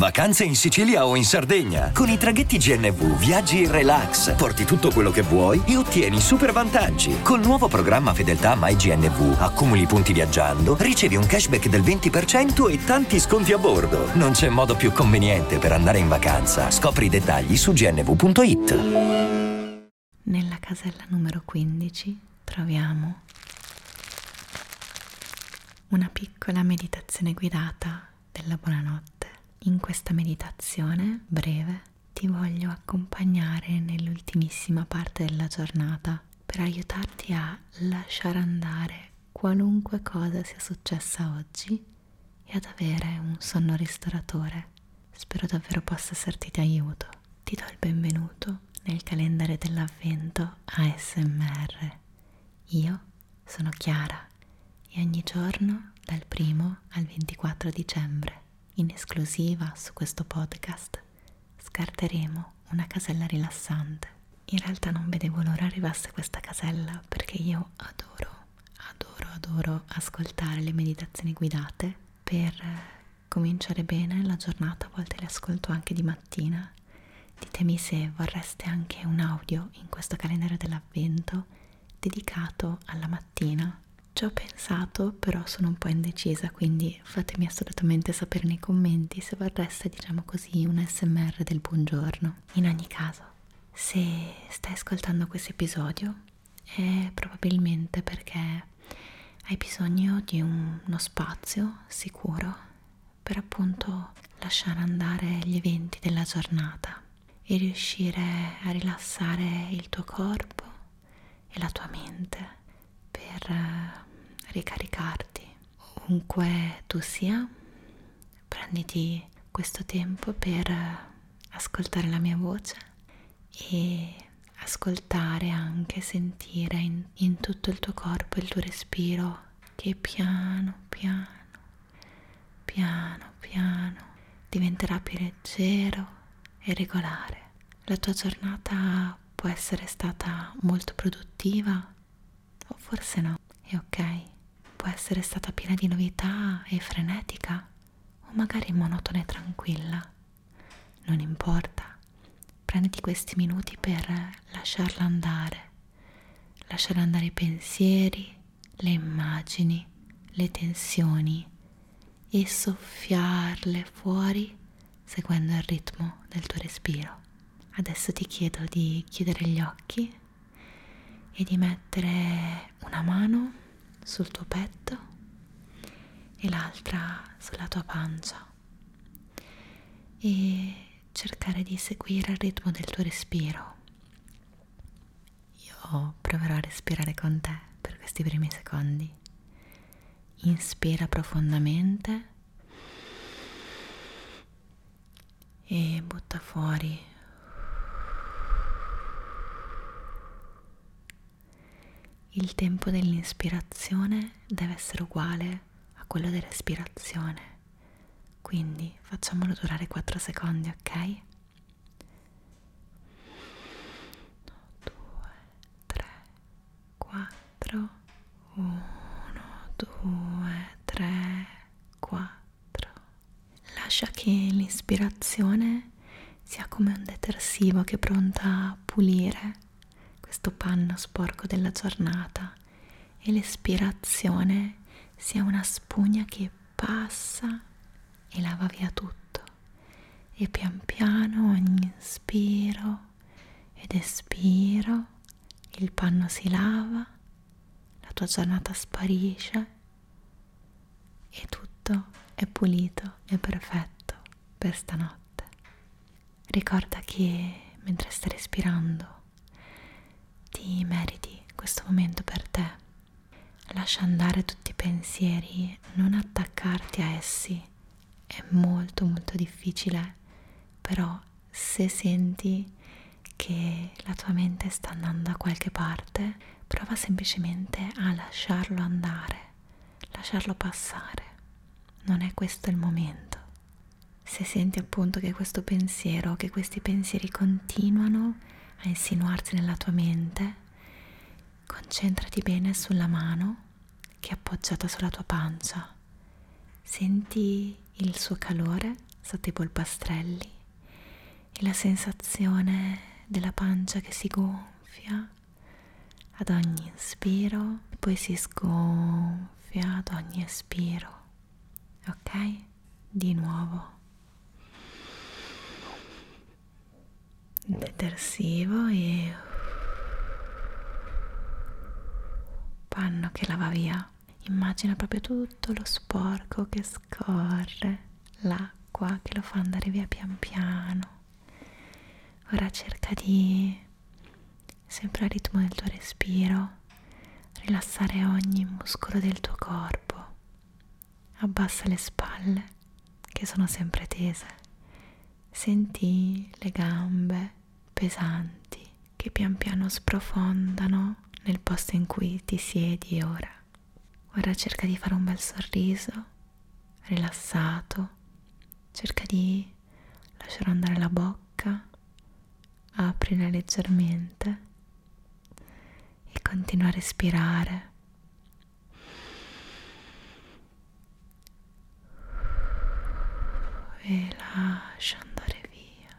Vacanze in Sicilia o in Sardegna. Con i traghetti GNV viaggi in relax, porti tutto quello che vuoi e ottieni super vantaggi. Col nuovo programma Fedeltà MyGNV accumuli punti viaggiando, ricevi un cashback del 20% e tanti sconti a bordo. Non c'è modo più conveniente per andare in vacanza. Scopri i dettagli su gnv.it. Nella casella numero 15 troviamo una piccola meditazione guidata della buonanotte. In questa meditazione breve ti voglio accompagnare nell'ultimissima parte della giornata per aiutarti a lasciare andare qualunque cosa sia successa oggi e ad avere un sonno ristoratore. Spero davvero possa esserti di aiuto. Ti do il benvenuto nel calendario dell'avvento ASMR. Io sono Chiara e ogni giorno dal 1 al 24 dicembre in esclusiva su questo podcast scarteremo una casella rilassante. In realtà non vedevo l'ora arrivasse questa casella perché io adoro, adoro, adoro ascoltare le meditazioni guidate per cominciare bene la giornata, a volte le ascolto anche di mattina. Ditemi se vorreste anche un audio in questo calendario dell'avvento dedicato alla mattina ci ho pensato, però sono un po' indecisa, quindi fatemi assolutamente sapere nei commenti se vorreste, diciamo così, un SMR del buongiorno. In ogni caso, se stai ascoltando questo episodio è probabilmente perché hai bisogno di un, uno spazio sicuro per appunto lasciare andare gli eventi della giornata e riuscire a rilassare il tuo corpo e la tua mente per eh, ricaricarti. Ovunque tu sia prenditi questo tempo per ascoltare la mia voce e ascoltare anche sentire in, in tutto il tuo corpo il tuo respiro che piano piano piano piano diventerà più leggero e regolare. La tua giornata può essere stata molto produttiva o forse no, è ok. Può essere stata piena di novità e frenetica, o magari monotona e tranquilla. Non importa, prenditi questi minuti per lasciarla andare, lasciare andare i pensieri, le immagini, le tensioni e soffiarle fuori seguendo il ritmo del tuo respiro. Adesso ti chiedo di chiudere gli occhi e di mettere una mano sul tuo petto e l'altra sulla tua pancia e cercare di seguire il ritmo del tuo respiro. Io proverò a respirare con te per questi primi secondi. Inspira profondamente e butta fuori il tempo dell'inspirazione deve essere uguale a quello dell'espirazione. Quindi facciamolo durare 4 secondi, ok? 1, 2, 3, 4, 1, 2, 3, 4. Lascia che l'ispirazione sia come un detersivo che è pronta a pulire questo panno sporco della giornata e l'espirazione sia una spugna che passa e lava via tutto. E pian piano ogni inspiro ed espiro il panno si lava la tua giornata sparisce e tutto è pulito e perfetto per stanotte. Ricorda che mentre stai respirando ti meriti questo momento per te. Lascia andare tutti i pensieri, non attaccarti a essi è molto molto difficile, però se senti che la tua mente sta andando da qualche parte, prova semplicemente a lasciarlo andare, lasciarlo passare. Non è questo il momento. Se senti appunto che questo pensiero, che questi pensieri continuano a insinuarsi nella tua mente, concentrati bene sulla mano che è appoggiata sulla tua pancia. Senti il suo calore sotto i polpastrelli e la sensazione della pancia che si gonfia ad ogni inspiro poi si sgonfia ad ogni espiro. Ok? Di nuovo. Detersivo e panno che lava via. Immagina proprio tutto lo sporco che scorre, l'acqua che lo fa andare via pian piano. Ora cerca di, sempre al ritmo del tuo respiro, rilassare ogni muscolo del tuo corpo. Abbassa le spalle, che sono sempre tese. Senti le gambe pesanti che pian piano sprofondano nel posto in cui ti siedi ora. Ora cerca di fare un bel sorriso, rilassato, cerca di lasciare andare la bocca, aprila leggermente e continua a respirare. E lascia andare via.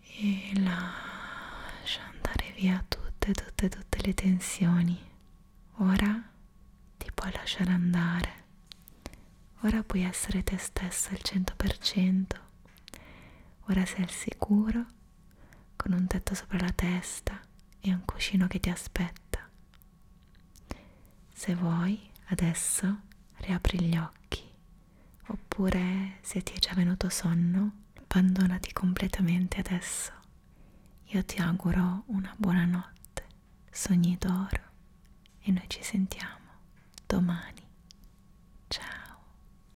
E lascia andare via tutte, tutte, tutte le tensioni. Ora ti puoi lasciare andare. Ora puoi essere te stesso al 100%. Ora sei al sicuro con un tetto sopra la testa e un cuscino che ti aspetta. Se vuoi, adesso riapri gli occhi, oppure se ti è già venuto sonno, abbandonati completamente adesso. Io ti auguro una buona notte, sogni d'oro e noi ci sentiamo domani.